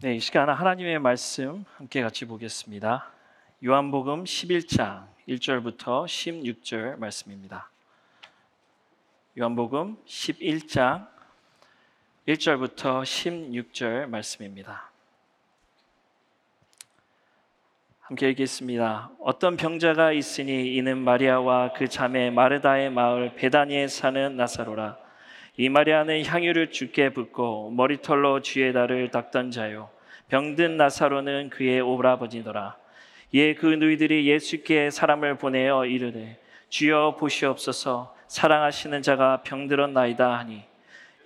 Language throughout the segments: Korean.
네, 이 시간 하나님의 말씀 함께 같이 보겠습니다. 요한복음 11장 1절부터 16절 말씀입니다. 요한복음 11장 1절부터 16절 말씀입니다. 함께 읽겠습니다. 어떤 병자가 있으니 이는 마리아와 그 자매 마르다의 마을 베다니에 사는 나사로라. 이 마리아는 향유를 주께 붓고 머리털로 달을 닦던 자요. 병든 나사로는 그의 오라버지더라. 이에 그 누이들이 예수께 사람을 보내어 이르되 주여 보시옵소서 사랑하시는 자가 병들었나이다 하니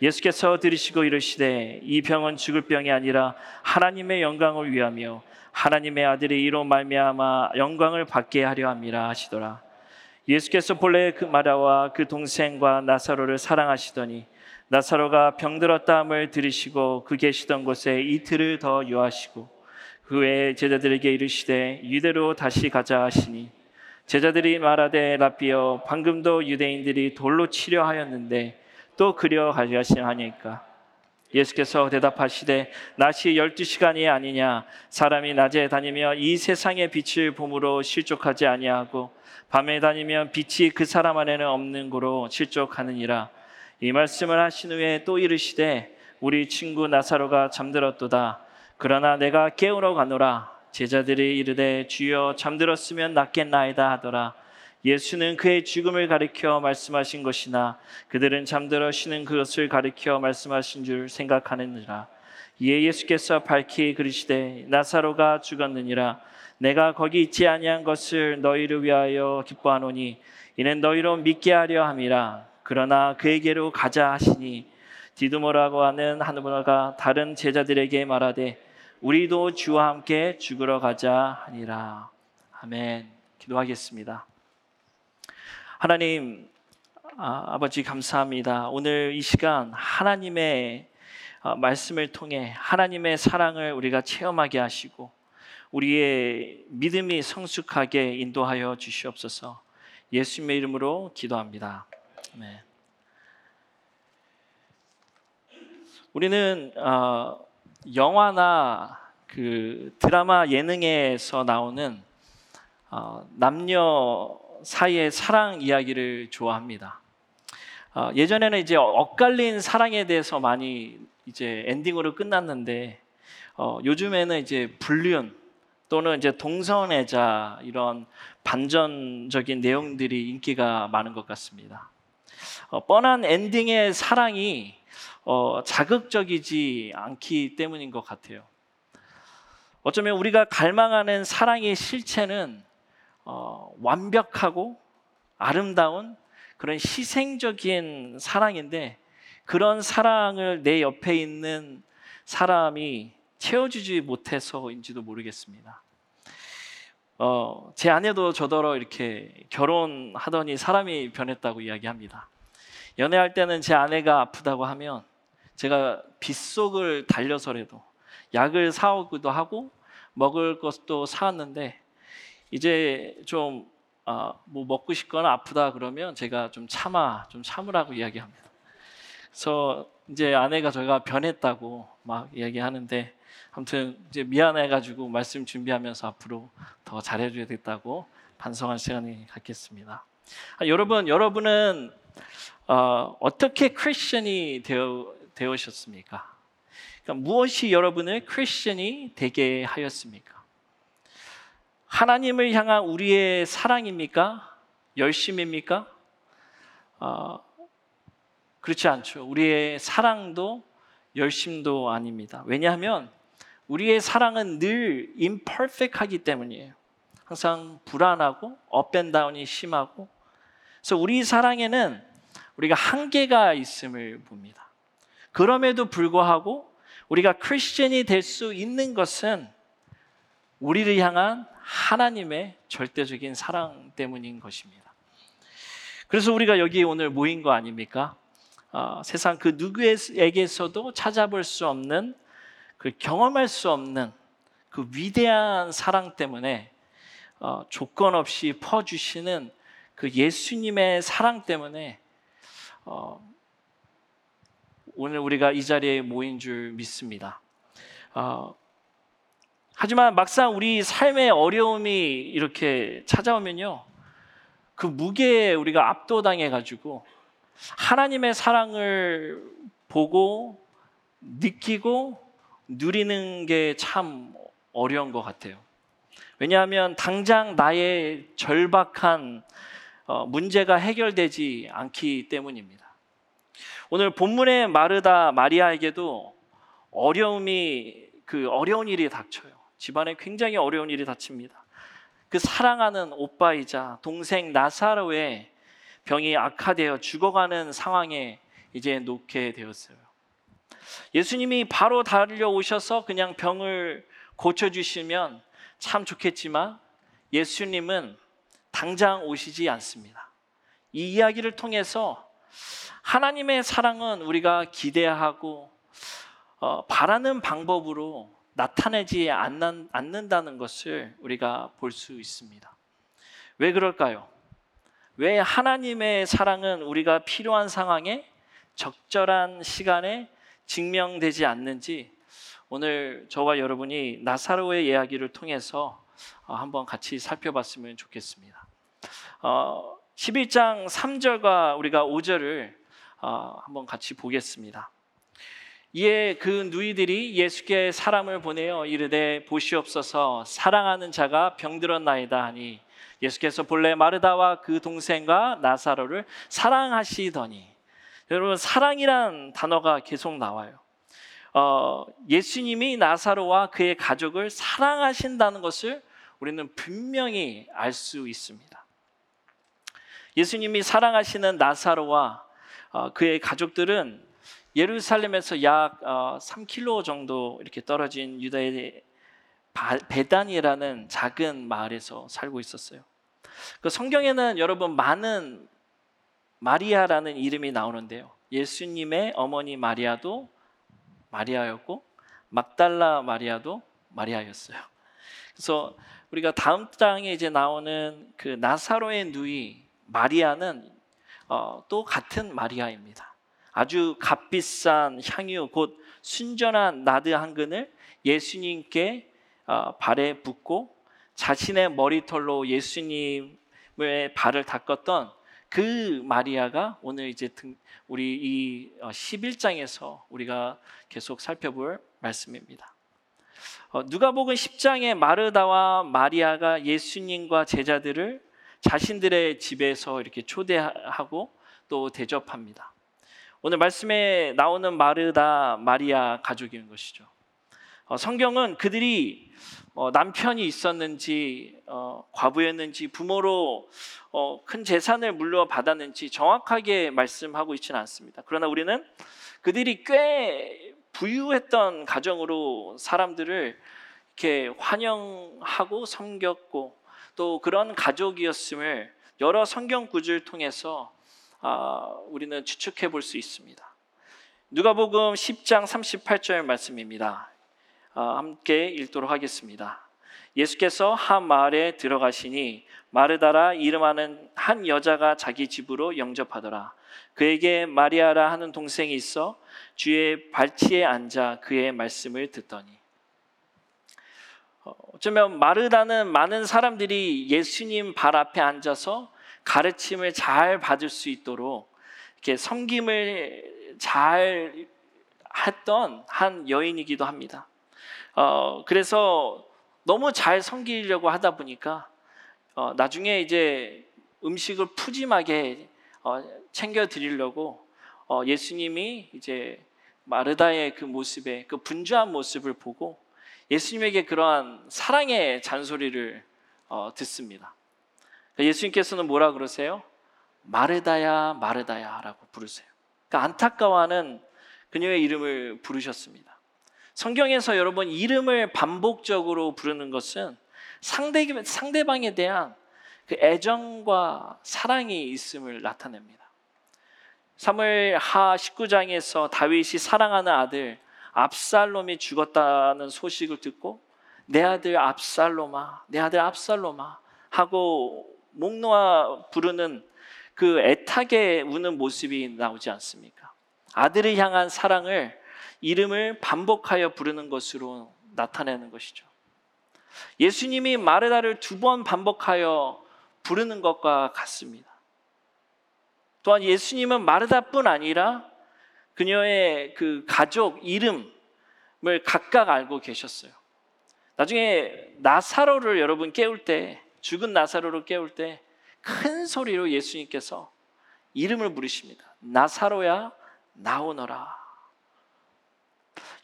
예수께서 들으시고 이르시되 이 병은 죽을 병이 아니라 하나님의 영광을 위하며 하나님의 아들이 이로 말미암아 영광을 받게 하려 함이라 하시더라. 예수께서 본래 그 마리아와 그 동생과 나사로를 사랑하시더니 나사로가 병들었다함을 들으시고 그 계시던 곳에 이틀을 더 유하시고 그 외에 제자들에게 이르시되 유대로 다시 가자 하시니 제자들이 말하되 라비여 방금도 유대인들이 돌로 치려 하였는데 또 그려 가시려 하니까 예수께서 대답하시되 낮이 열두 시간이 아니냐. 사람이 낮에 다니며 이 세상의 빛을 봄으로 실족하지 아니하고 밤에 다니면 빛이 그 사람 안에는 없는 고로 실족하느니라. 이 말씀을 하신 후에 또 이르시되 우리 친구 나사로가 잠들었도다. 그러나 내가 깨우러 가노라. 제자들이 이르되 주여 잠들었으면 낫겠나이다 하더라 예수는 그의 죽음을 가리켜 말씀하신 것이나 그들은 잠들어 쉬는 그것을 가리켜 말씀하신 줄 생각하느니라. 이에 예수께서 밝히 그러시되 나사로가 죽었느니라. 내가 거기 있지 아니한 것을 너희를 위하여 기뻐하노니 이는 너희로 믿게 하려 함이라. 그러나 그에게로 가자 하시니 디두모라고 하는 하느가 다른 제자들에게 말하되 우리도 주와 함께 죽으러 가자 하니라. 아멘. 기도하겠습니다. 하나님 아, 버지 감사합니다. 오늘 이 시간 하나님의 아, 말씀을 통해 하나님의 사랑을 우리가 체험하게 하시고 우리의 믿음이 성숙하게 인도하여 주시옵소서. 예수님의 이름으로 기도합니다. 네. 우리는 어, 영화나 그 드라마 예능에서 나오는 어, 남녀 사이의 사랑 이야기를 좋아합니다. 어, 예전에는 이제 엇갈린 사랑에 대해서 많이 이제 엔딩으로 끝났는데 어, 요즘에는 이제 불륜 또는 이제 동성애자 이런 반전적인 내용들이 인기가 많은 것 같습니다. 어, 뻔한 엔딩의 사랑이 어, 자극적이지 않기 때문인 것 같아요. 어쩌면 우리가 갈망하는 사랑의 실체는 어, 완벽하고 아름다운 그런 희생적인 사랑인데 그런 사랑을 내 옆에 있는 사람이 채워주지 못해서인지도 모르겠습니다. 어, 제 아내도 저더러 이렇게 결혼하더니 사람이 변했다고 이야기합니다. 연애할 때는 제 아내가 아프다고 하면 제가 빗속을 달려서라도 약을 사오기도 하고 먹을 것도 사왔는데 이제 좀뭐 아, 먹고 싶거나 아프다 그러면 제가 좀 참아 좀 참으라고 이야기합니다. 그래서 이제 아내가 저희가 변했다고 막 이야기하는데 아무튼 이제 미안해가지고 말씀 준비하면서 앞으로 더 잘해줘야겠다고 반성할 시간이 갖겠습니다. 아, 여러분 여러분은 어, 어떻게 크리스천이 되어 되으셨습니까? 그러니까 무엇이 여러분을 크리스천이 되게 하였습니까? 하나님을 향한 우리의 사랑입니까? 열심입니까? 어, 그렇지 않죠. 우리의 사랑도 열심도 아닙니다. 왜냐하면 우리의 사랑은 늘 imperfect하기 때문이에요. 항상 불안하고 업앤다운이 심하고 그래서 우리 사랑에는 우리가 한계가 있음을 봅니다. 그럼에도 불구하고 우리가 크리스천이 될 수 있는 것은 우리를 향한 하나님의 절대적인 사랑 때문인 것입니다. 그래서 우리가 여기 오늘 모인 거 아닙니까? 어, 세상 그 누구에게서도 찾아볼 수 없는 그 경험할 수 없는 그 위대한 사랑 때문에 어, 조건 없이 퍼주시는 그 예수님의 사랑 때문에 어, 오늘 우리가 이 자리에 모인 줄 믿습니다. 어, 하지만 막상 우리 삶의 어려움이 이렇게 찾아오면요. 그 무게에 우리가 압도당해 가지고 하나님의 사랑을 보고 느끼고 누리는 게 참 어려운 것 같아요. 왜냐하면 당장 나의 절박한 어, 문제가 해결되지 않기 때문입니다. 오늘 본문의 마르다 마리아에게도 어려움이 그 어려운 일이 닥쳐요. 집안에 굉장히 어려운 일이 닥칩니다. 그 사랑하는 오빠이자 동생 나사로의 병이 악화되어 죽어가는 상황에 이제 놓게 되었어요. 예수님이 바로 달려오셔서 그냥 병을 고쳐주시면 참 좋겠지만 예수님은 당장 오시지 않습니다. 이 이야기를 통해서 하나님의 사랑은 우리가 기대하고 어, 바라는 방법으로 나타내지 않는, 않는다는 것을 우리가 볼 수 있습니다. 왜 그럴까요? 왜 하나님의 사랑은 우리가 필요한 상황에 적절한 시간에 증명되지 않는지 오늘 저와 여러분이 나사로의 이야기를 통해서 어, 한번 같이 살펴봤으면 좋겠습니다. 어, 11장 3절과 우리가 5절을 어, 한번 같이 보겠습니다. 이에 그 누이들이 예수께 사람을 보내어 이르되 보시옵소서 사랑하는 자가 병들었나이다 하니 예수께서 본래 마르다와 그 동생과 나사로를 사랑하시더니 여러분 사랑이란 단어가 계속 나와요. 어, 예수님이 나사로와 그의 가족을 사랑하신다는 것을 우리는 분명히 알 수 있습니다. 예수님이 사랑하시는 나사로와 어, 그의 가족들은 예루살렘에서 약 3km 어, 정도 이렇게 떨어진 유다의 베단이라는 작은 마을에서 살고 있었어요. 그 성경에는 여러분 많은 마리아라는 이름이 나오는데요. 예수님의 어머니 마리아도 마리아였고 막달라 마리아도 마리아였어요. 그래서 우리가 다음 장에 이제 나오는 그 나사로의 누이 마리아는 어, 또 같은 마리아입니다. 아주 값비싼 향유 곧 순전한 나드 한 근을 예수님께 어, 발에 붓고 자신의 머리털로 예수님의 발을 닦았던 그 마리아가 오늘 이제 우리 이 11장에서 어, 우리가 계속 살펴볼 말씀입니다. 어, 누가복음 10장에 마르다와 마리아가 예수님과 제자들을 자신들의 집에서 이렇게 초대하고 또 대접합니다. 오늘 말씀에 나오는 마르다 마리아 가족인 것이죠. 어, 성경은 그들이 어, 남편이 있었는지 어, 과부였는지 부모로 어, 큰 재산을 물려받았는지 정확하게 말씀하고 있지는 않습니다. 그러나 우리는 그들이 꽤 부유했던 가정으로 사람들을 이렇게 환영하고 섬겼고 또 그런 가족이었음을 여러 성경 구절을 통해서 아, 우리는 추측해 볼 수 있습니다. 누가복음 10장 38절 말씀입니다. 아, 함께 읽도록 하겠습니다. 예수께서 한 마을에 들어가시니 마르다라 이름하는 한 여자가 자기 집으로 영접하더라. 그에게 마리아라 하는 동생이 있어 주의 발치에 앉아 그의 말씀을 듣더니 어, 어쩌면 마르다는 많은 사람들이 예수님 발 앞에 앉아서 가르침을 잘 받을 수 있도록 이렇게 섬김을 잘 했던 한 여인이기도 합니다. 어, 그래서 너무 잘 섬기려고 하다 보니까 어, 나중에 이제 음식을 푸짐하게 어, 챙겨 드리려고 어, 예수님이 이제 마르다의 그 모습에 그 분주한 모습을 보고 예수님에게 그러한 사랑의 잔소리를 어, 듣습니다. 예수님께서는 뭐라 그러세요? 마르다야 마르다야 라고 부르세요. 그러니까 안타까워하는 그녀의 이름을 부르셨습니다. 성경에서 여러분 이름을 반복적으로 부르는 것은 상대 상대방에 대한 그 애정과 사랑이 있음을 나타냅니다. 사무엘 하 19장에서 다윗이 사랑하는 아들 압살롬이 죽었다는 소식을 듣고 내 아들 압살롬아, 내 아들 압살롬아 하고 목 놓아 부르는 그 애타게 우는 모습이 나오지 않습니까? 아들을 향한 사랑을 이름을 반복하여 부르는 것으로 나타내는 것이죠. 예수님이 마르다를 두 번 반복하여 부르는 것과 같습니다. 또한 예수님은 마르다뿐 아니라 그녀의 그 가족 이름을 각각 알고 계셨어요. 나중에 나사로를 여러분 깨울 때 죽은 나사로를 깨울 때 큰 소리로 예수님께서 이름을 부르십니다. 나사로야 나오너라.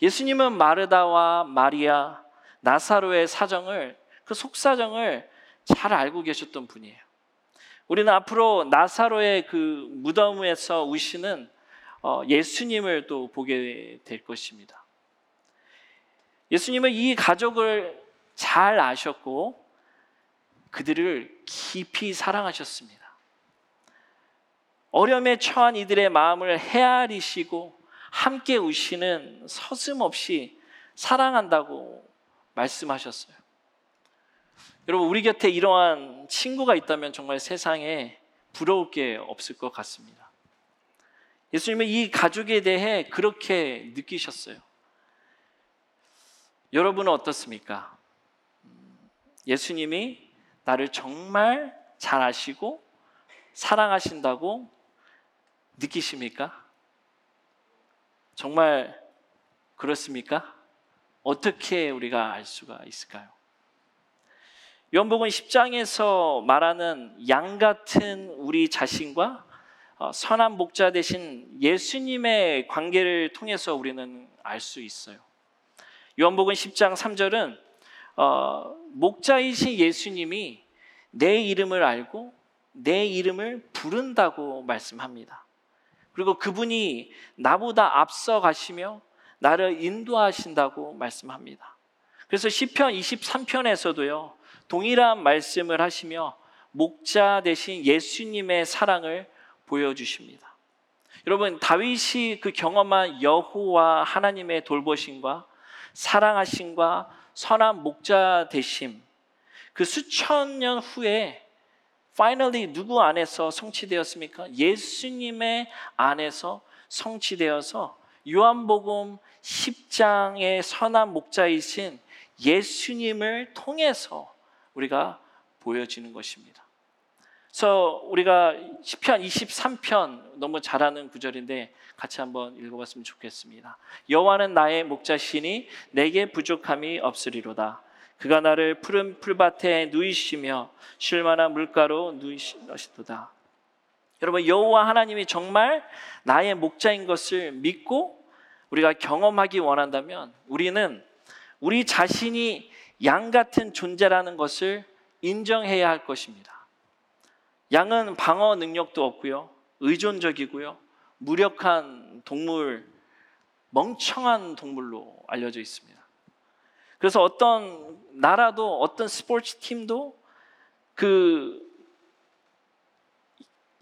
예수님은 마르다와 마리아, 나사로의 사정을 그 속사정을 잘 알고 계셨던 분이에요. 우리는 앞으로 나사로의 그 무덤에서 우시는 어, 예수님을 또 보게 될 것입니다. 예수님은 이 가족을 잘 아셨고 그들을 깊이 사랑하셨습니다. 어려움에 처한 이들의 마음을 헤아리시고 함께 우시는 서슴없이 사랑한다고 말씀하셨어요. 여러분, 우리 곁에 이러한 친구가 있다면 정말 세상에 부러울 게 없을 것 같습니다. 예수님은 이 가족에 대해 그렇게 느끼셨어요. 여러분은 어떻습니까? 예수님이 나를 정말 잘 아시고 사랑하신다고 느끼십니까? 정말 그렇습니까? 어떻게 우리가 알 수가 있을까요? 요한복음 10장에서 말하는 양 같은 우리 자신과 어, 선한 목자 대신 예수님의 관계를 통해서 우리는 알 수 있어요. 요한복음 10장 3절은 어, 목자이신 예수님이 내 이름을 알고 내 이름을 부른다고 말씀합니다. 그리고 그분이 나보다 앞서 가시며 나를 인도하신다고 말씀합니다. 그래서 시편 23편에서도요. 동일한 말씀을 하시며 목자 대신 예수님의 사랑을 보여주십니다. 여러분 다윗이 그 경험한 여호와 하나님의 돌보심과 사랑하심과 선한 목자 되심 그 수천 년 후에 finally 누구 안에서 성취되었습니까? 예수님의 안에서 성취되어서 요한복음 10장의 선한 목자이신 예수님을 통해서 우리가 보여지는 것입니다. 그래서 우리가 시편 23편 너무 잘하는 구절인데 같이 한번 읽어봤으면 좋겠습니다. 여호와는 나의 목자시니 내게 부족함이 없으리로다. 그가 나를 푸른 풀밭에 누이시며 쉴만한 물가로 누이시도다. 여러분 여호와 하나님이 정말 나의 목자인 것을 믿고 우리가 경험하기 원한다면 우리는 우리 자신이 양 같은 존재라는 것을 인정해야 할 것입니다. 양은 방어 능력도 없고요. 의존적이고요. 무력한 동물, 멍청한 동물로 알려져 있습니다. 그래서 어떤 나라도 어떤 스포츠 팀도 그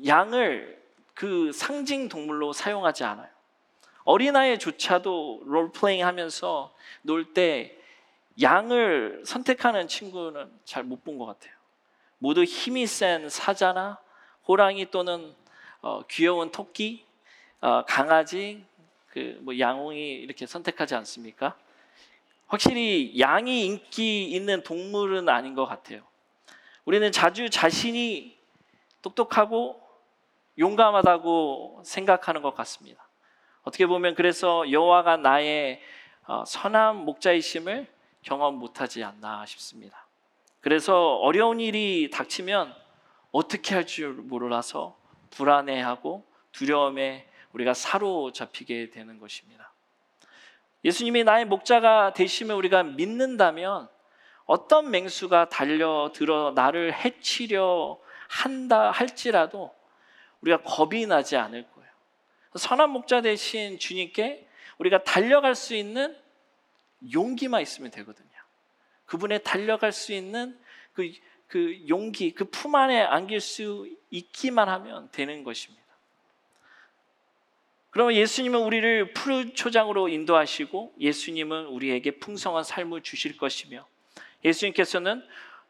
양을 그 상징 동물로 사용하지 않아요. 어린아이조차도 롤플레잉 하면서 놀 때 양을 선택하는 친구는 잘 못 본 것 같아요. 모두 힘이 센 사자나 호랑이 또는 어, 귀여운 토끼, 어, 강아지, 그 뭐 양홍이 이렇게 선택하지 않습니까? 확실히 양이 인기 있는 동물은 아닌 것 같아요. 우리는 자주 자신이 똑똑하고 용감하다고 생각하는 것 같습니다. 어떻게 보면 그래서 여호와가 나의 어, 선한 목자이심을 경험 못하지 않나 싶습니다. 그래서 어려운 일이 닥치면 어떻게 할 줄 몰라서 불안해하고 두려움에 우리가 사로잡히게 되는 것입니다. 예수님이 나의 목자가 되시면 우리가 믿는다면 어떤 맹수가 달려들어 나를 해치려 한다 할지라도 우리가 겁이 나지 않을 거예요. 선한 목자 대신 주님께 우리가 달려갈 수 있는 용기만 있으면 되거든요. 그분에 달려갈 수 있는 그, 그 용기, 그 품 안에 안길 수 있기만 하면 되는 것입니다. 그러면 예수님은 우리를 푸른 초장으로 인도하시고 예수님은 우리에게 풍성한 삶을 주실 것이며 예수님께서는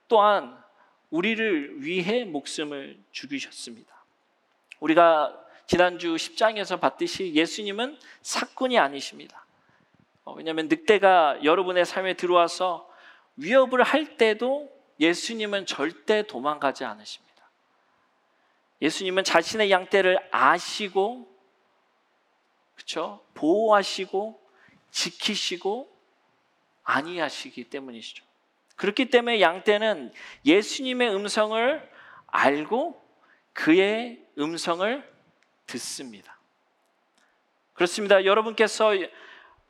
또한 우리를 위해 목숨을 죽이셨습니다. 우리가 지난주 10장에서 봤듯이 예수님은 사꾼이 아니십니다. 어, 왜냐하면 늑대가 여러분의 삶에 들어와서 위협을 할 때도 예수님은 절대 도망가지 않으십니다. 예수님은 자신의 양떼를 아시고 그렇죠? 보호하시고 지키시고 안위하시기 때문이시죠. 그렇기 때문에 양떼는 예수님의 음성을 알고 그의 음성을 듣습니다. 그렇습니다. 여러분께서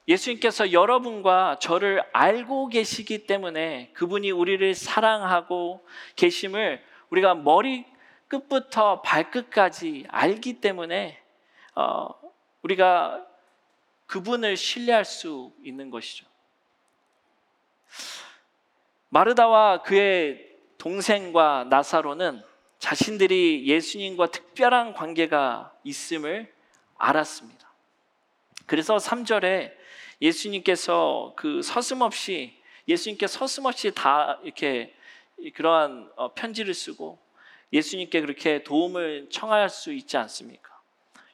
예수님께서 여러분과 저를 알고 계시기 때문에 그분이 우리를 사랑하고 계심을 우리가 머리 끝부터 발끝까지 알기 때문에 어, 우리가 그분을 신뢰할 수 있는 것이죠. 마르다와 그의 동생과 나사로는 자신들이 예수님과 특별한 관계가 있음을 알았습니다. 그래서 3절에 예수님께서 그 서슴없이 예수님께 서슴없이 다 이렇게 그러한 어, 편지를 쓰고 예수님께 그렇게 도움을 청할 수 있지 않습니까?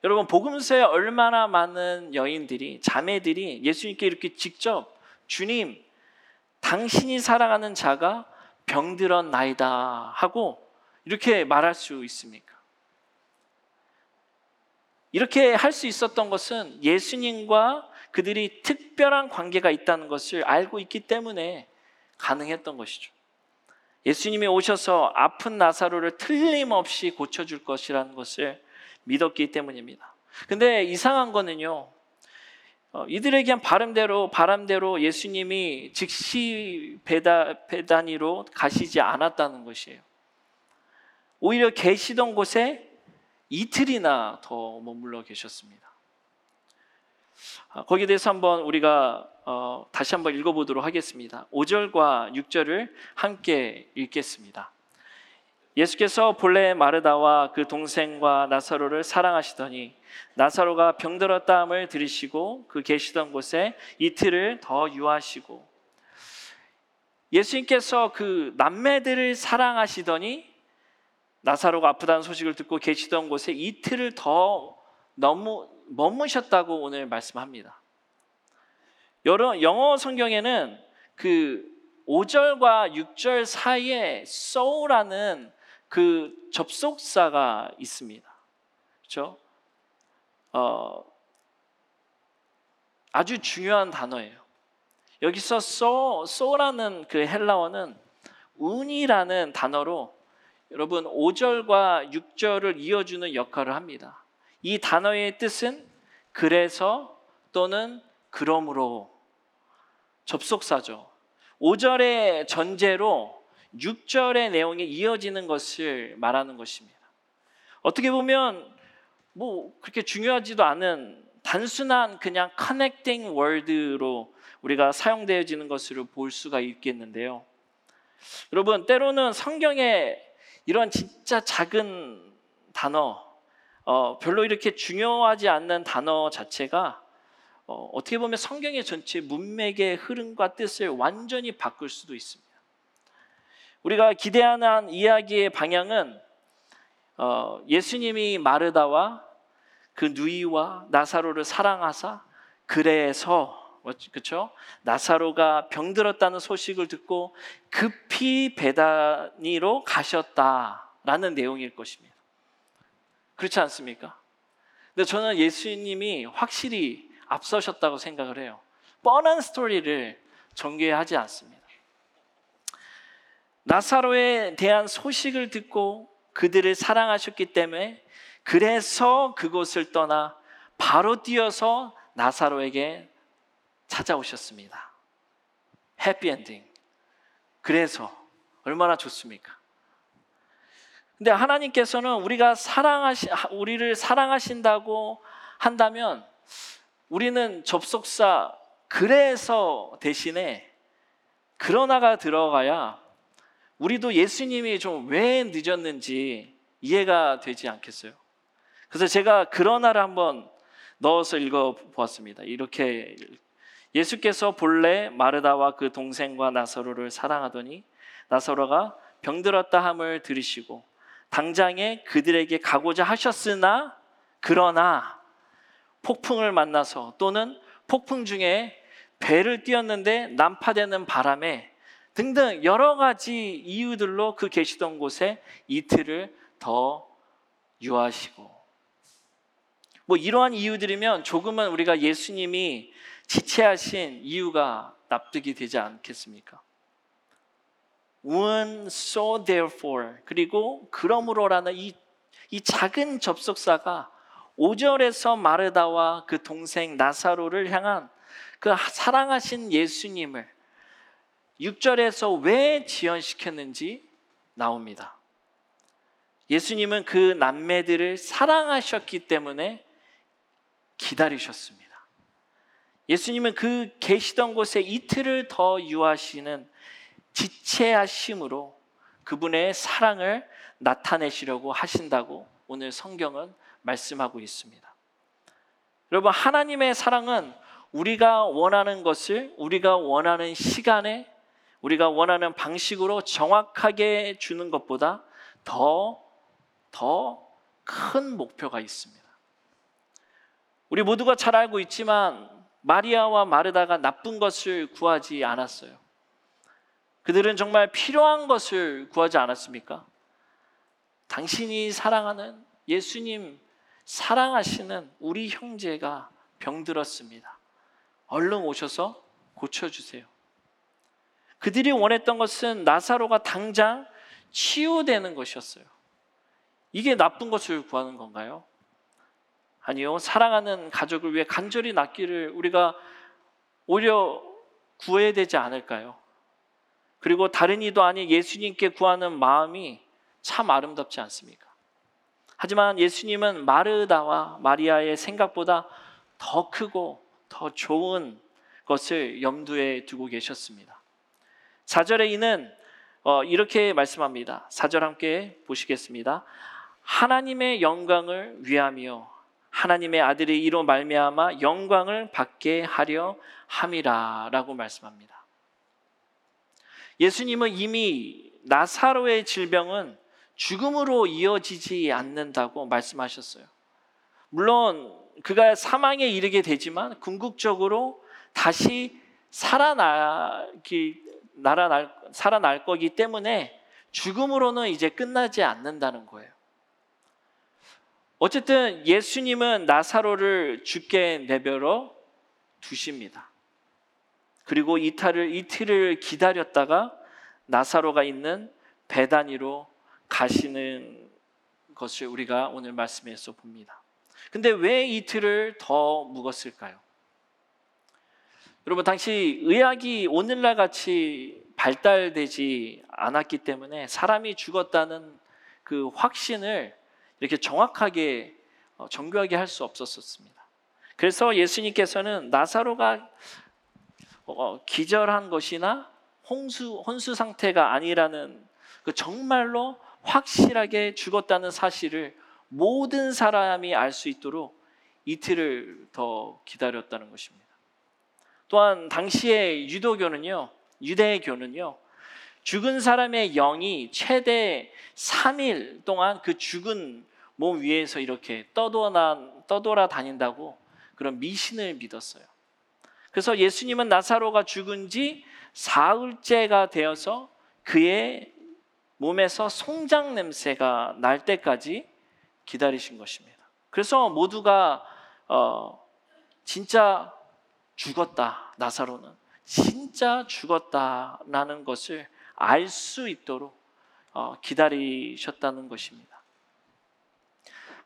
여러분 복음서에 얼마나 많은 여인들이 자매들이 예수님께 이렇게 직접 주님 당신이 사랑하는 자가 병들었나이다 하고 이렇게 말할 수 있습니까? 이렇게 할 수 있었던 것은 예수님과 그들이 특별한 관계가 있다는 것을 알고 있기 때문에 가능했던 것이죠. 예수님이 오셔서 아픈 나사로를 틀림없이 고쳐줄 것이라는 것을 믿었기 때문입니다. 근데 이상한 거는요. 어, 이들에겐 바람대로 바람대로 예수님이 즉시 배다, 배단위로 가시지 않았다는 것이에요. 오히려 계시던 곳에 이틀이나 더 머물러 계셨습니다. 아, 거기에 대해서 한번 우리가 어, 다시 한번 읽어보도록 하겠습니다. 5절과 6절을 함께 읽겠습니다. 예수께서 본래 마르다와 그 동생과 나사로를 사랑하시더니 나사로가 병들었다함을 들으시고 그 계시던 곳에 이틀을 더 유하시고 예수님께서 그 남매들을 사랑하시더니 나사로가 아프다는 소식을 듣고 계시던 곳에 이틀을 더 너무 머무셨다고 오늘 말씀합니다. 여러 영어 성경에는 그 5절과 6절 사이에 so라는 그 접속사가 있습니다. 그렇죠? 어, 아주 중요한 단어예요. 여기서 so, so라는 그 헬라어는 운이라는 단어로 여러분 5절과 6절을 이어주는 역할을 합니다. 이 단어의 뜻은 그래서 또는 그러므로 접속사죠. 5절의 전제로 6절의 내용이 이어지는 것을 말하는 것입니다. 어떻게 보면 뭐 그렇게 중요하지도 않은 단순한 그냥 커넥팅 월드로 우리가 사용되어지는 것으로 볼 수가 있겠는데요. 여러분 때로는 성경에 이런 진짜 작은 단어, 어, 별로 이렇게 중요하지 않는 단어 자체가 어, 어떻게 보면 성경의 전체 문맥의 흐름과 뜻을 완전히 바꿀 수도 있습니다. 우리가 기대하는 이야기의 방향은 어, 예수님이 마르다와 그 누이와 나사로를 사랑하사 그래서 그렇죠? 나사로가 병들었다는 소식을 듣고 급히 베다니로 가셨다라는 내용일 것입니다. 그렇지 않습니까? 근데 저는 예수님이 확실히 앞서셨다고 생각을 해요. 뻔한 스토리를 전개하지 않습니다. 나사로에 대한 소식을 듣고 그들을 사랑하셨기 때문에 그래서 그곳을 떠나 바로 뛰어서 나사로에게 찾아오셨습니다. 해피엔딩. 그래서 얼마나 좋습니까? 근데 하나님께서는 우리가 사랑하시 우리를 사랑하신다고 한다면 우리는 접속사 그래서 대신에 그러나가 들어가야 우리도 예수님이 좀 왜 늦었는지 이해가 되지 않겠어요? 그래서 제가 그러나를 한번 넣어서 읽어 보았습니다. 이렇게 예수께서 본래 마르다와 그 동생과 나사로를 사랑하더니 나사로가 병들었다 함을 들으시고 당장에 그들에게 가고자 하셨으나 그러나 폭풍을 만나서 또는 폭풍 중에 배를 띄었는데 난파되는 바람에 등등 여러 가지 이유들로 그 계시던 곳에 이틀을 더 유하시고 뭐 이러한 이유들이면 조금은 우리가 예수님이 지체하신 이유가 납득이 되지 않겠습니까? when so therefore 그리고 그러므로라는 이, 이 작은 접속사가 5절에서 마르다와 그 동생 나사로를 향한 그 사랑하신 예수님을 6절에서 왜 지연시켰는지 나옵니다. 예수님은 그 남매들을 사랑하셨기 때문에 기다리셨습니다. 예수님은 그 계시던 곳에 이틀을 더 유하시는 지체하심으로 그분의 사랑을 나타내시려고 하신다고 오늘 성경은 말씀하고 있습니다. 여러분, 하나님의 사랑은 우리가 원하는 것을 우리가 원하는 시간에 우리가 원하는 방식으로 정확하게 주는 것보다 더, 더 큰 목표가 있습니다. 우리 모두가 잘 알고 있지만 마리아와 마르다가 나쁜 것을 구하지 않았어요. 그들은 정말 필요한 것을 구하지 않았습니까? 당신이 사랑하는 예수님 사랑하시는 우리 형제가 병들었습니다. 얼른 오셔서 고쳐주세요. 그들이 원했던 것은 나사로가 당장 치유되는 것이었어요. 이게 나쁜 것을 구하는 건가요? 아니요. 사랑하는 가족을 위해 간절히 낫기를 우리가 오히려 구해야 되지 않을까요? 그리고 다른 이도 아닌 예수님께 구하는 마음이 참 아름답지 않습니까? 하지만 예수님은 마르다와 마리아의 생각보다 더 크고 더 좋은 것을 염두에 두고 계셨습니다. 4절에 이는 어, 이렇게 말씀합니다. 4절 함께 보시겠습니다. 하나님의 영광을 위하며 하나님의 아들이 이로 말미암아 영광을 받게 하려 함이라라고 말씀합니다. 예수님은 이미 나사로의 질병은 죽음으로 이어지지 않는다고 말씀하셨어요. 물론 그가 사망에 이르게 되지만 궁극적으로 다시 살아나기 날아날 살아날 거기 때문에 죽음으로는 이제 끝나지 않는다는 거예요. 어쨌든 예수님은 나사로를 죽게 내버려 두십니다. 그리고 이틀을 이틀을 기다렸다가 나사로가 있는 베다니로 가시는 것을 우리가 오늘 말씀에서 봅니다. 근데 왜 이틀을 더 묵었을까요? 여러분 당시 의학이 오늘날 같이 발달되지 않았기 때문에 사람이 죽었다는 그 확신을 이렇게 정확하게 어, 정교하게 할 수 없었습니다. 그래서 예수님께서는 나사로가 어, 기절한 것이나 홍수 혼수 상태가 아니라는 그 정말로 확실하게 죽었다는 사실을 모든 사람이 알 수 있도록 이틀을 더 기다렸다는 것입니다. 또한 당시의 유도교는요, 유대교는요, 죽은 사람의 영이 최대 3일 동안 그 죽은 몸 위에서 이렇게 떠돌아, 떠돌아 다닌다고 그런 미신을 믿었어요. 그래서 예수님은 나사로가 죽은 지 사흘째가 되어서 그의 몸에서 송장 냄새가 날 때까지 기다리신 것입니다. 그래서 모두가 어, 진짜 죽었다 나사로는 진짜 죽었다라는 것을 알 수 있도록 어, 기다리셨다는 것입니다.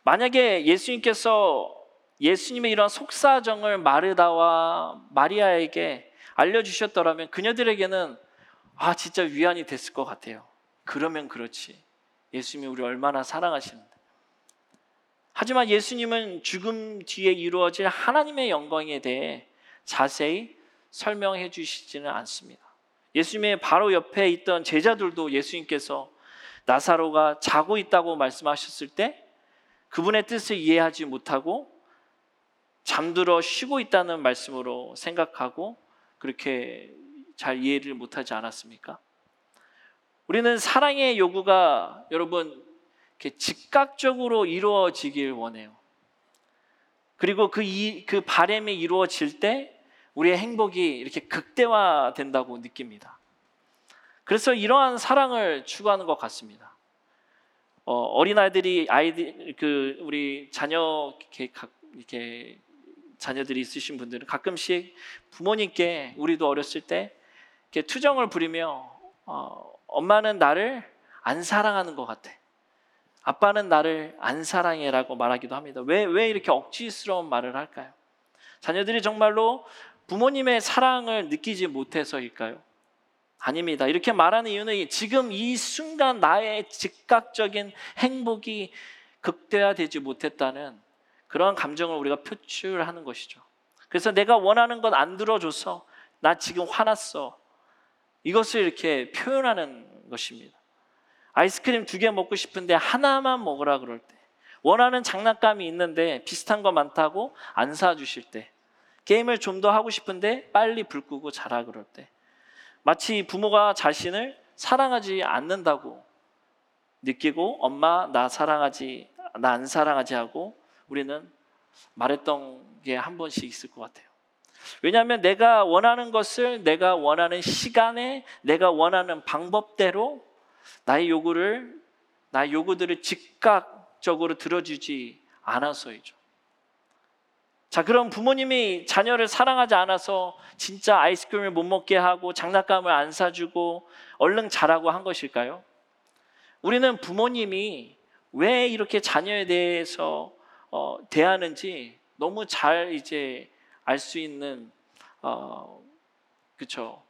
만약에 예수님께서 예수님의 이런 속사정을 마르다와 마리아에게 알려주셨더라면 그녀들에게는 아 진짜 위안이 됐을 것 같아요. 그러면 그렇지. 예수님이 우리 얼마나 사랑하시는데. 하지만 예수님은 죽음 뒤에 이루어질 하나님의 영광에 대해 자세히 설명해 주시지는 않습니다. 예수님의 바로 옆에 있던 제자들도 예수님께서 나사로가 자고 있다고 말씀하셨을 때 그분의 뜻을 이해하지 못하고 잠들어 쉬고 있다는 말씀으로 생각하고 그렇게 잘 이해를 못하지 않았습니까? 우리는 사랑의 요구가 여러분 이렇게 즉각적으로 이루어지길 원해요. 그리고 그, 이, 그 바램이 이루어질 때 우리의 행복이 이렇게 극대화된다고 느낍니다. 그래서 이러한 사랑을 추구하는 것 같습니다. 어, 어린 아이들이 아이들 그 우리 자녀 이렇게, 각- 이렇게 자녀들이 있으신 분들은 가끔씩 부모님께 우리도 어렸을 때 이렇게 투정을 부리며 어, 엄마는 나를 안 사랑하는 것 같아. 아빠는 나를 안 사랑해라고 말하기도 합니다. 왜, 왜 이렇게 억지스러운 말을 할까요? 자녀들이 정말로 부모님의 사랑을 느끼지 못해서일까요? 아닙니다. 이렇게 말하는 이유는 지금 이 순간 나의 즉각적인 행복이 극대화되지 못했다는 그런 감정을 우리가 표출하는 것이죠. 그래서 내가 원하는 것안 들어줘서 나 지금 화났어. 이것을 이렇게 표현하는 것입니다. 아이스크림 두 개 먹고 싶은데 하나만 먹으라 그럴 때, 원하는 장난감이 있는데 비슷한 거 많다고 안 사주실 때, 게임을 좀 더 하고 싶은데 빨리 불 끄고 자라 그럴 때, 마치 부모가 자신을 사랑하지 않는다고 느끼고 엄마 나 사랑하지 나 안 사랑하지 하고 우리는 말했던 게 한 번씩 있을 것 같아요. 왜냐하면 내가 원하는 것을 내가 원하는 시간에 내가 원하는 방법대로 나의 요구를 나의 요구들을 즉각적으로 들어주지 않아서이죠. 자, 그럼 부모님이 자녀를 사랑하지 않아서 진짜 아이스크림을 못 먹게 하고 장난감을 안 사주고 얼른 자라고 한 것일까요? 우리는 부모님이 왜 이렇게 자녀에 대해서 어, 대하는지 너무 잘 이제 알 수 있는 어, 그쵸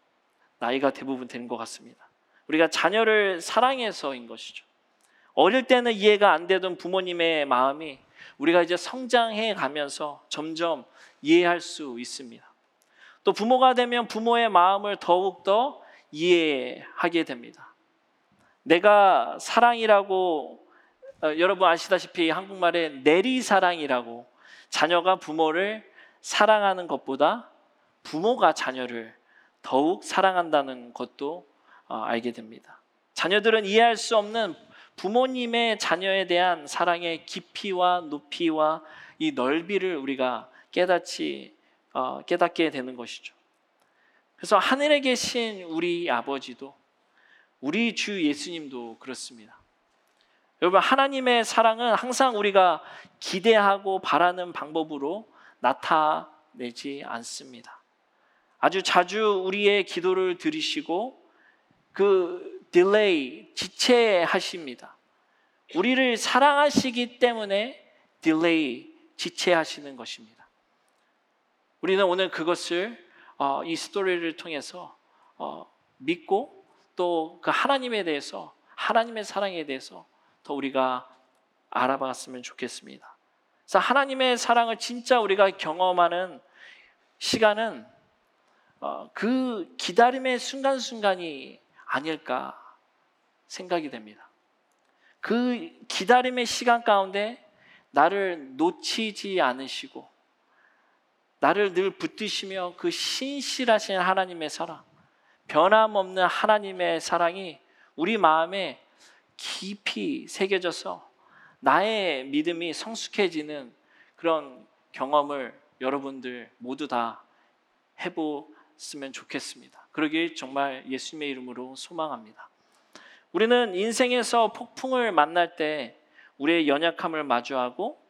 나이가 대부분 되는 것 같습니다. 우리가 자녀를 사랑해서인 것이죠. 어릴 때는 이해가 안 되던 부모님의 마음이 우리가 이제 성장해 가면서 점점 이해할 수 있습니다. 또 부모가 되면 부모의 마음을 더욱더 이해하게 됩니다. 내가 사랑이라고 어, 여러분 아시다시피 한국말에 내리사랑이라고 자녀가 부모를 사랑하는 것보다 부모가 자녀를 더욱 사랑한다는 것도 어, 알게 됩니다. 자녀들은 이해할 수 없는 부모님의 자녀에 대한 사랑의 깊이와 높이와 이 넓이를 우리가 깨닫지 어, 깨닫게 되는 것이죠. 그래서 하늘에 계신 우리 아버지도 우리 주 예수님도 그렇습니다. 여러분 하나님의 사랑은 항상 우리가 기대하고 바라는 방법으로 나타내지 않습니다. 아주 자주 우리의 기도를 들으시고 그 delay 지체하십니다. 우리를 사랑하시기 때문에 delay 지체하시는 것입니다. 우리는 오늘 그것을 어, 이 스토리를 통해서 어, 믿고 또 그 하나님에 대해서 하나님의 사랑에 대해서 더 우리가 알아봤으면 좋겠습니다. 그래서 하나님의 사랑을 진짜 우리가 경험하는 시간은 어, 그 기다림의 순간순간이 아닐까 생각이 됩니다. 그 기다림의 시간 가운데 나를 놓치지 않으시고 나를 늘 붙드시며 그 신실하신 하나님의 사랑, 변함없는 하나님의 사랑이 우리 마음에 깊이 새겨져서 나의 믿음이 성숙해지는 그런 경험을 여러분들 모두 다 해보았으면 좋겠습니다. 그러길 정말 예수님의 이름으로 소망합니다. 우리는 인생에서 폭풍을 만날 때 우리의 연약함을 마주하고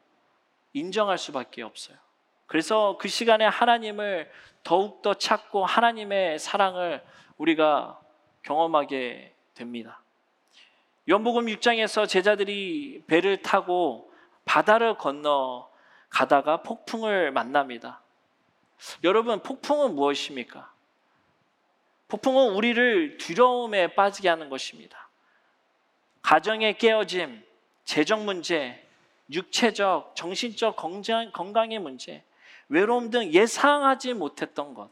인정할 수밖에 없어요. 그래서 그 시간에 하나님을 더욱더 찾고 하나님의 사랑을 우리가 경험하게 됩니다. 연복음 6장에서 제자들이 배를 타고 바다를 건너 가다가 폭풍을 만납니다. 여러분, 폭풍은 무엇입니까? 폭풍은 우리를 두려움에 빠지게 하는 것입니다. 가정의 깨어짐, 재정 문제, 육체적, 정신적 건강, 건강 의 문제, 외로움 등 예상하지 못했던 것,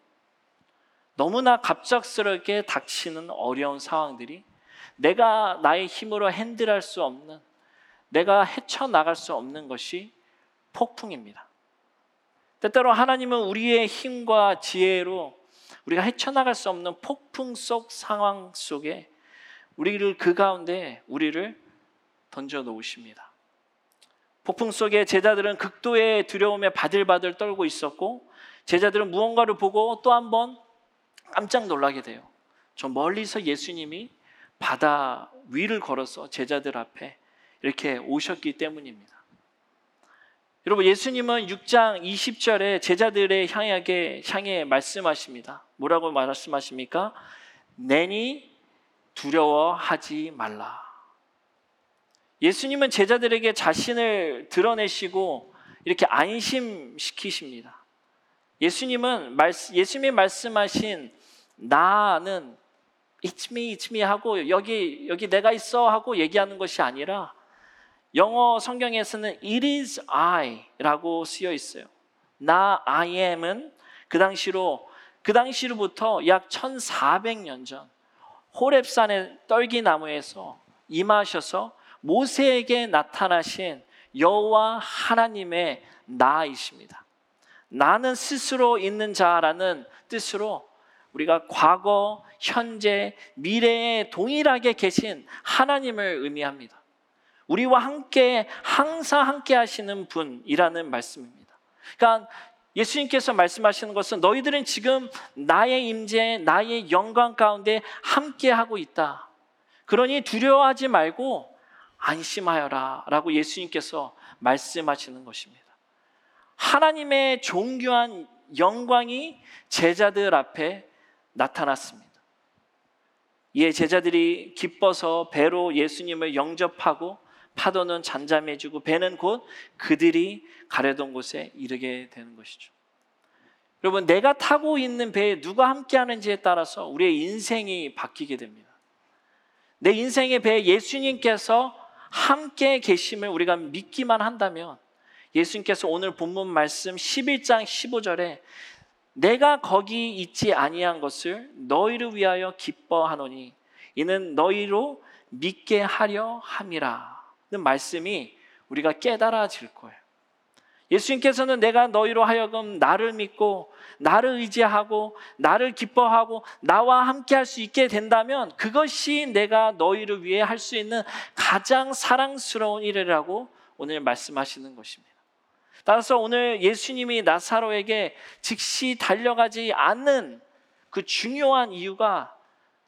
너무나 갑작스럽게 닥치는 어려운 상황들이 내가 나의 힘으로 핸들할 수 없는, 내가 헤쳐나갈 수 없는 것이 폭풍입니다. 때때로 하나님은 우리의 힘과 지혜로 우리가 헤쳐나갈 수 없는 폭풍 속 상황 속에 우리를 그 가운데 우리를 던져 놓으십니다. 폭풍 속에 제자들은 극도의 두려움에 바들바들 떨고 있었고 제자들은 무언가를 보고 또 한 번 깜짝 놀라게 돼요. 저 멀리서 예수님이 바다 위를 걸어서 제자들 앞에 이렇게 오셨기 때문입니다. 여러분 예수님은 6장 20절에 제자들의 향하게 향해 말씀하십니다. 뭐라고 말씀하십니까? 내니 두려워하지 말라. 예수님은 제자들에게 자신을 드러내시고 이렇게 안심시키십니다. 예수님은 예수님이 말씀하신 나는 It's me, it's me 하고 여기 여기 내가 있어 하고 얘기하는 것이 아니라 영어 성경에서는 It is I라고 쓰여 있어요. 나 I am은 그 당시로 그 당시로부터 약 1400년 전 호렙산의 떨기 나무에서 임하셔서 모세에게 나타나신 여호와 하나님의 나이십니다. 나는 스스로 있는 자라는 뜻으로 우리가 과거, 현재, 미래에 동일하게 계신 하나님을 의미합니다. 우리와 함께 항상 함께 하시는 분이라는 말씀입니다. 그러니까 예수님께서 말씀하시는 것은 너희들은 지금 나의 임재, 나의 영광 가운데 함께 하고 있다. 그러니 두려워하지 말고 안심하여라 라고 예수님께서 말씀하시는 것입니다. 하나님의 존귀한 영광이 제자들 앞에 나타났습니다. 이에 제자들이 기뻐서 배로 예수님을 영접하고 파도는 잠잠해지고 배는 곧 그들이 가려던 곳에 이르게 되는 것이죠. 여러분, 내가 타고 있는 배에 누가 함께 하는지에 따라서 우리의 인생이 바뀌게 됩니다. 내 인생의 배에 예수님께서 함께 계심을 우리가 믿기만 한다면 예수님께서 오늘 본문 말씀 11장 15절에 내가 거기 있지 아니한 것을 너희를 위하여 기뻐하노니 이는 너희로 믿게 하려 함이라는 말씀이 우리가 깨달아질 거예요. 예수님께서는 내가 너희로 하여금 나를 믿고 나를 의지하고 나를 기뻐하고 나와 함께 할 수 있게 된다면 그것이 내가 너희를 위해 할 수 있는 가장 사랑스러운 일이라고 오늘 말씀하시는 것입니다. 따라서 오늘 예수님이 나사로에게 즉시 달려가지 않는 그 중요한 이유가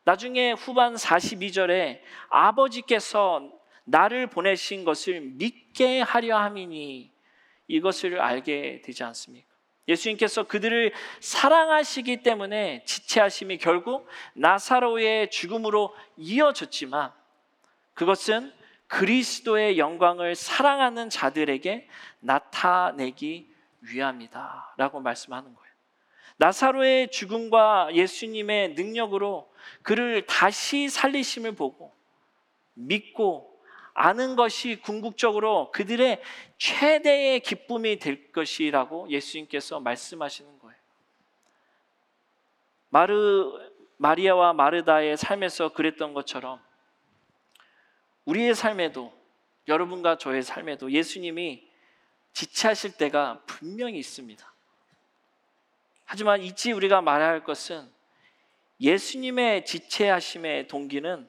나중에 후반 42절에 아버지께서 나를 보내신 것을 믿게 하려 함이니 이것을 알게 되지 않습니까? 예수님께서 그들을 사랑하시기 때문에 지체하심이 결국 나사로의 죽음으로 이어졌지만 그것은 그리스도의 영광을 사랑하는 자들에게 나타내기 위함이다. 라고 말씀하는 거예요. 나사로의 죽음과 예수님의 능력으로 그를 다시 살리심을 보고 믿고 아는 것이 궁극적으로 그들의 최대의 기쁨이 될 것이라고 예수님께서 말씀하시는 거예요. 마르 마리아와 마르다의 삶에서 그랬던 것처럼 우리의 삶에도 여러분과 저의 삶에도 예수님이 지체하실 때가 분명히 있습니다. 하지만 잊지 우리가 말해야 할 것은 예수님의 지체하심의 동기는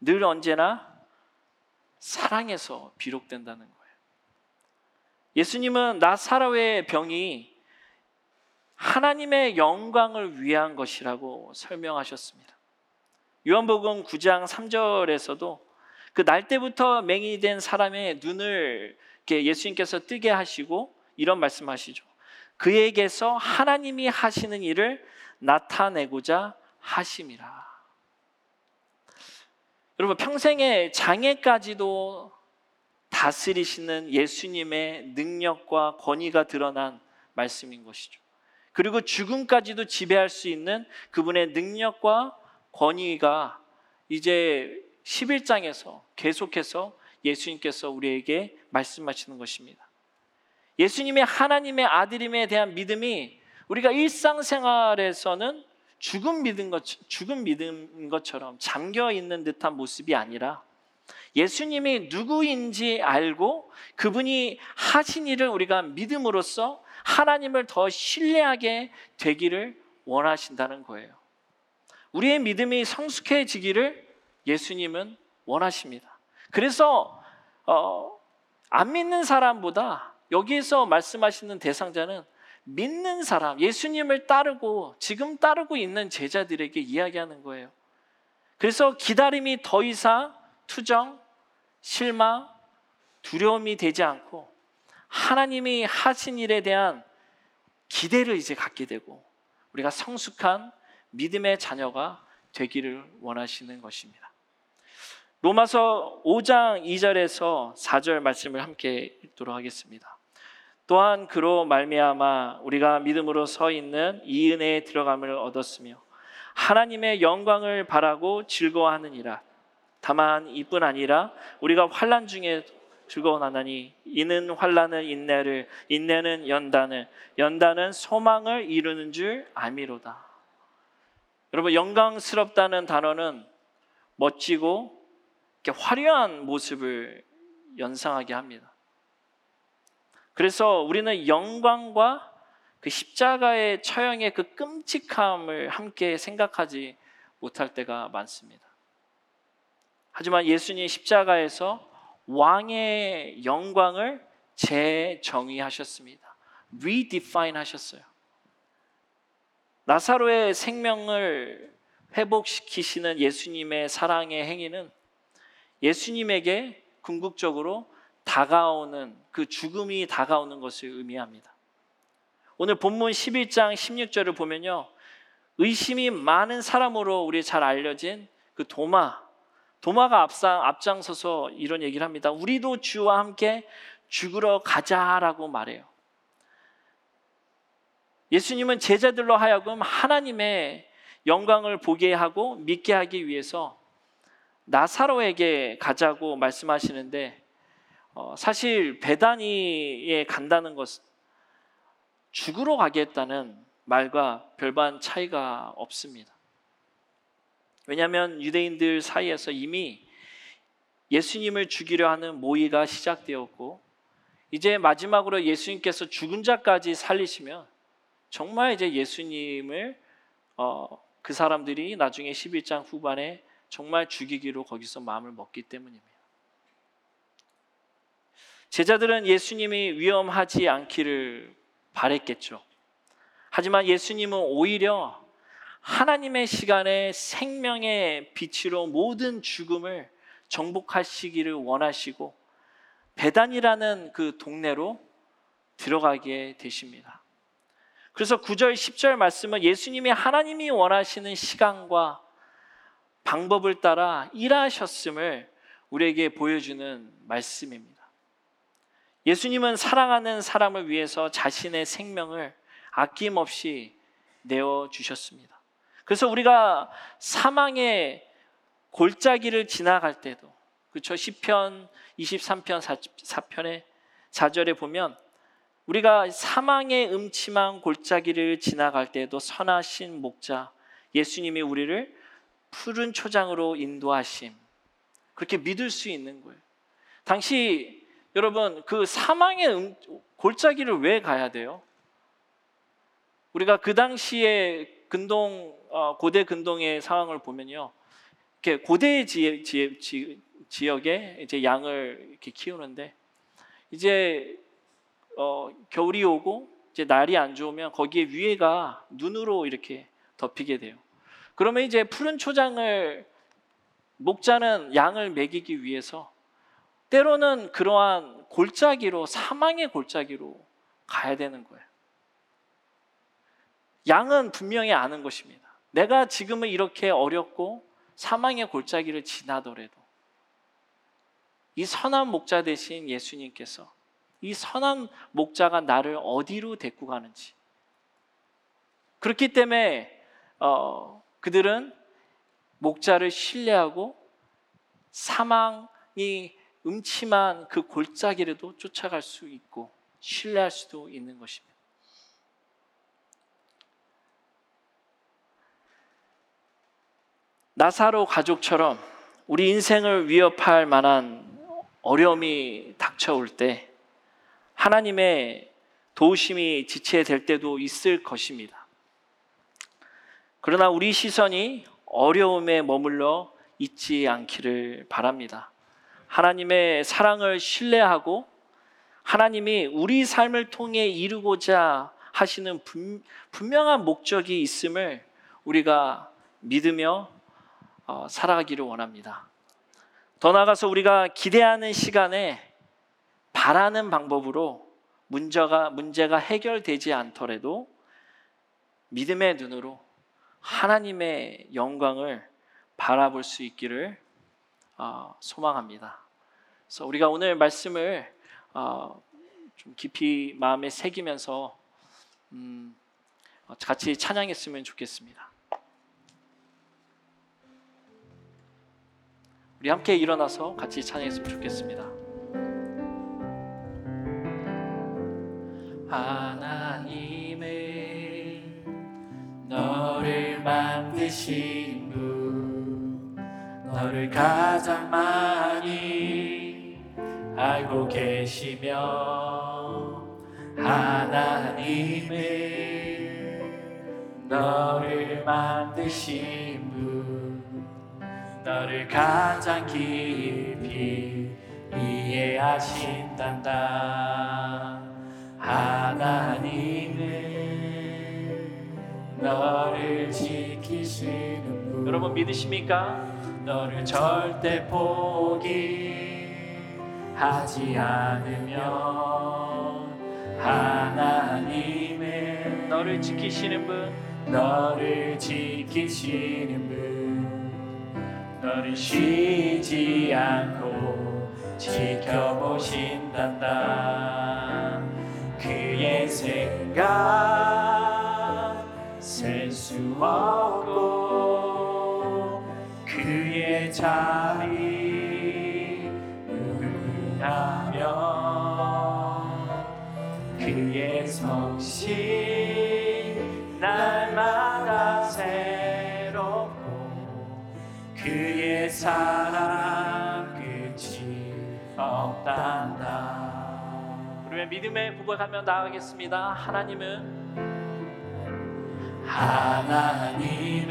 늘 언제나 사랑에서 비롯된다는 거예요. 예수님은 나사로의 병이 하나님의 영광을 위한 것이라고 설명하셨습니다. 요한복음 9장 3절에서도 그 날 때부터 맹인이 된 사람의 눈을 예수님께서 뜨게 하시고 이런 말씀하시죠. 그에게서 하나님이 하시는 일을 나타내고자 하심이라. 여러분 평생의 장애까지도 다스리시는 예수님의 능력과 권위가 드러난 말씀인 것이죠. 그리고 죽음까지도 지배할 수 있는 그분의 능력과 권위가 이제 11장에서 계속해서 예수님께서 우리에게 말씀하시는 것입니다. 예수님의 하나님의 아들임에 대한 믿음이 우리가 일상생활에서는 죽음 믿은 것 죽음 믿은 것처럼 잠겨 있는 듯한 모습이 아니라 예수님이 누구인지 알고 그분이 하신 일을 우리가 믿음으로써 하나님을 더 신뢰하게 되기를 원하신다는 거예요. 우리의 믿음이 성숙해지기를 예수님은 원하십니다. 그래서 어, 안 믿는 사람보다 여기에서 말씀하시는 대상자는 믿는 사람, 예수님을 따르고 지금 따르고 있는 제자들에게 이야기하는 거예요. 그래서 기다림이 더 이상 투정, 실망, 두려움이 되지 않고 하나님이 하신 일에 대한 기대를 이제 갖게 되고 우리가 성숙한 믿음의 자녀가 되기를 원하시는 것입니다. 로마서 5장 2절에서 4절 말씀을 함께 읽도록 하겠습니다. 또한 그로 말미암아 우리가 믿음으로 서 있는 이 은혜에 들어감을 얻었으며 하나님의 영광을 바라고 즐거워하느니라. 다만 이뿐 아니라 우리가 환난 중에 즐거워하나니 이는 환난은 인내를 인내는 연단을 연단은 소망을 이루는 줄 아미로다. 여러분 영광스럽다는 단어는 멋지고 화려한 모습을 연상하게 합니다. 그래서 우리는 영광과 그 십자가의 처형의 그 끔찍함을 함께 생각하지 못할 때가 많습니다. 하지만 예수님 십자가에서 왕의 영광을 재정의하셨습니다. redefine 하셨어요. 나사로의 생명을 회복시키시는 예수님의 사랑의 행위는 예수님에게 궁극적으로 다가오는 그 죽음이 다가오는 것을 의미합니다. 오늘 본문 11장 16절을 보면요. 의심이 많은 사람으로 우리 잘 알려진 그 도마 도마가 앞상 앞장서서 이런 얘기를 합니다. 우리도 주와 함께 죽으러 가자라고 말해요. 예수님은 제자들로 하여금 하나님의 영광을 보게 하고 믿게 하기 위해서 나사로에게 가자고 말씀하시는데 어, 사실 베다니에 간다는 것은 죽으러 가겠다는 말과 별반 차이가 없습니다. 왜냐하면 유대인들 사이에서 이미 예수님을 죽이려 하는 모의가 시작되었고 이제 마지막으로 예수님께서 죽은 자까지 살리시면 정말 이제 예수님을 어, 그 사람들이 나중에 11장 후반에 정말 죽이기로 거기서 마음을 먹기 때문입니다. 제자들은 예수님이 위험하지 않기를 바랬겠죠. 하지만 예수님은 오히려 하나님의 시간에 생명의 빛으로 모든 죽음을 정복하시기를 원하시고 배단이라는 그 동네로 들어가게 되십니다. 그래서 9절, 10절 말씀은 예수님이 하나님이 원하시는 시간과 방법을 따라 일하셨음을 우리에게 보여주는 말씀입니다. 예수님은 사랑하는 사람을 위해서 자신의 생명을 아낌없이 내어 주셨습니다. 그래서 우리가 사망의 골짜기를 지나갈 때도 그렇죠. 시편 23편 4편의 4절에 보면 우리가 사망의 음침한 골짜기를 지나갈 때도 선하신 목자 예수님이 우리를 푸른 초장으로 인도하심. 그렇게 믿을 수 있는 거예요. 당시 여러분 그 사망의 음, 골짜기를 왜 가야 돼요? 우리가 그 당시에 근동 어, 고대 근동의 상황을 보면요, 이렇게 고대 지, 지, 지, 지역에 이제 양을 이렇게 키우는데 이제 어, 겨울이 오고 이제 날이 안 좋으면 거기에 위에가 눈으로 이렇게 덮이게 돼요. 그러면 이제 푸른 초장을 목자는 양을 먹이기 위해서 때로는 그러한 골짜기로 사망의 골짜기로 가야 되는 거예요. 양은 분명히 아는 것입니다. 내가 지금은 이렇게 어렵고 사망의 골짜기를 지나더라도 이 선한 목자 대신 예수님께서 이 선한 목자가 나를 어디로 데리고 가는지 그렇기 때문에 어, 그들은 목자를 신뢰하고 사망이 음침한 그 골짜기라도 쫓아갈 수 있고 신뢰할 수도 있는 것입니다. 나사로 가족처럼 우리 인생을 위협할 만한 어려움이 닥쳐올 때 하나님의 도우심이 지체될 때도 있을 것입니다. 그러나 우리 시선이 어려움에 머물러 있지 않기를 바랍니다. 하나님의 사랑을 신뢰하고 하나님이 우리 삶을 통해 이루고자 하시는 분, 분명한 목적이 있음을 우리가 믿으며 어, 살아가기를 원합니다. 더 나아가서 우리가 기대하는 시간에 바라는 방법으로 문제가 문제가 해결되지 않더라도 믿음의 눈으로 하나님의 영광을 바라볼 수 있기를 어, 소망합니다. 그래서 우리가 오늘 말씀을 어, 좀 깊이 마음에 새기면서 음, 같이 찬양했으면 좋겠습니다. 우리 함께 일어나서 같이 찬양했으면 좋겠습니다. 하나님의 너를 만드신 분 너를 가장 많이 알고 계시며 하나님의 너를 만드신 분 너를 가장 깊이 이해하신단다 하나님은 너를 지키시는 분 여러분 믿으십니까? 너를 절대 포기하지 않으며 하나님은 너를 지키시는 분. 너를 지키시는 분. 너를 쉬지 않고 지켜보신단다. 그의 생각 셀 수 없 자비 누구하며 그의 성실 날마다 새롭고 그의 사랑 끝이 없단다. 우리의 믿음의 부각하며 나아가겠습니다. 하나님은 하나님은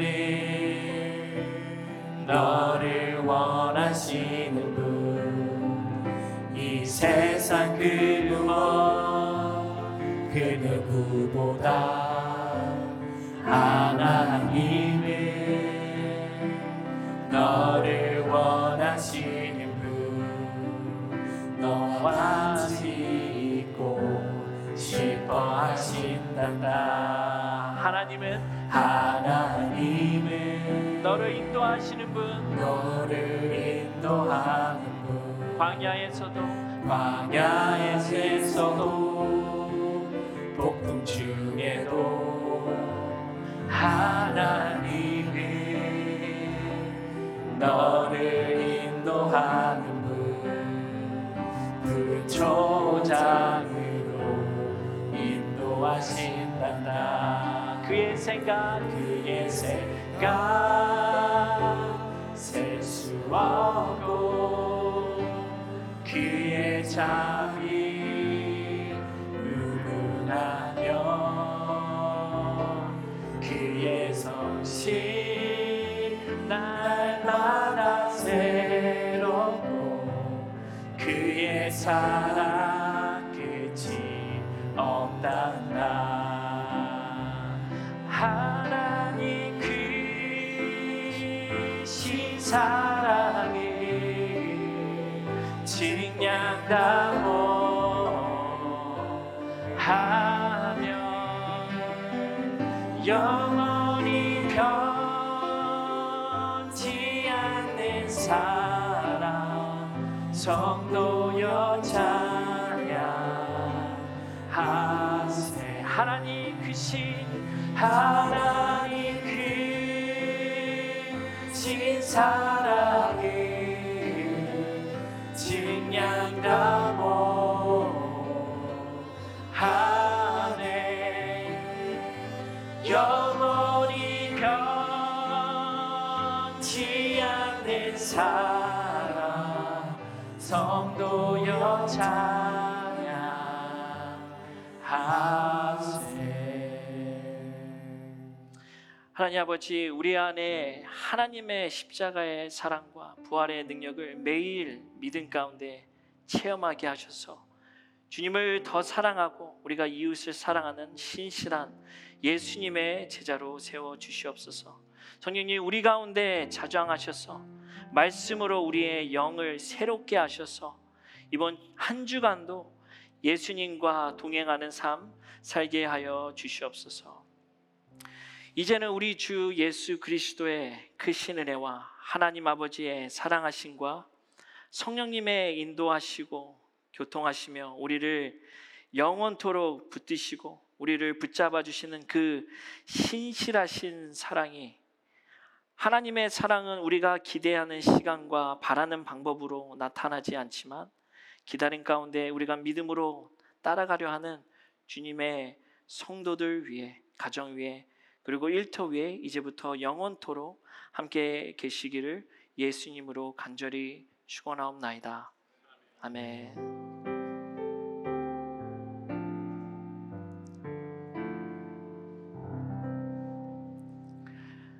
너를 원하시는 분 이 세상 그 누구 그 누구보다 하나님은 너를 원하시는 분 너와 짓고 싶어 하신단다. 하나님은 하나님은 너를 인도하시는 분 너를 인도하는 분 광야에서도 광야에서도 폭풍 중에도 하나님은 너를 인도하는 분 불초장으로 인도하신단다. 그의 생각 그의 생각 없고 그의 자비 누구나며 그의 성실 날마다 새롭고 그의 사랑 끝이 없단다 성도여 찬양하세 하나님 아버지 우리 안에 하나님의 십자가의 사랑과 부활의 능력을 매일 믿음 가운데 체험하게 하셔서 주님을 더 사랑하고 우리가 이웃을 사랑하는 신실한 예수님의 제자로 세워 주시옵소서. 성령님 우리 가운데 자정하셔서 말씀으로 우리의 영을 새롭게 하셔서 이번 한 주간도 예수님과 동행하는 삶 살게 하여 주시옵소서. 이제는 우리 주 예수 그리스도의 크신 은혜와 하나님 아버지의 사랑하심과 성령님의 인도하시고 교통하시며 우리를 영원토록 붙드시고 우리를 붙잡아 주시는 그 신실하신 사랑이 하나님의 사랑은 우리가 기대하는 시간과 바라는 방법으로 나타나지 않지만 기다림 가운데 우리가 믿음으로 따라가려 하는 주님의 성도들 위해 가정 위에 그리고 일터 위에 이제부터 영원토록 함께 계시기를 예수님으로 간절히 축원하옵나이다. 아멘.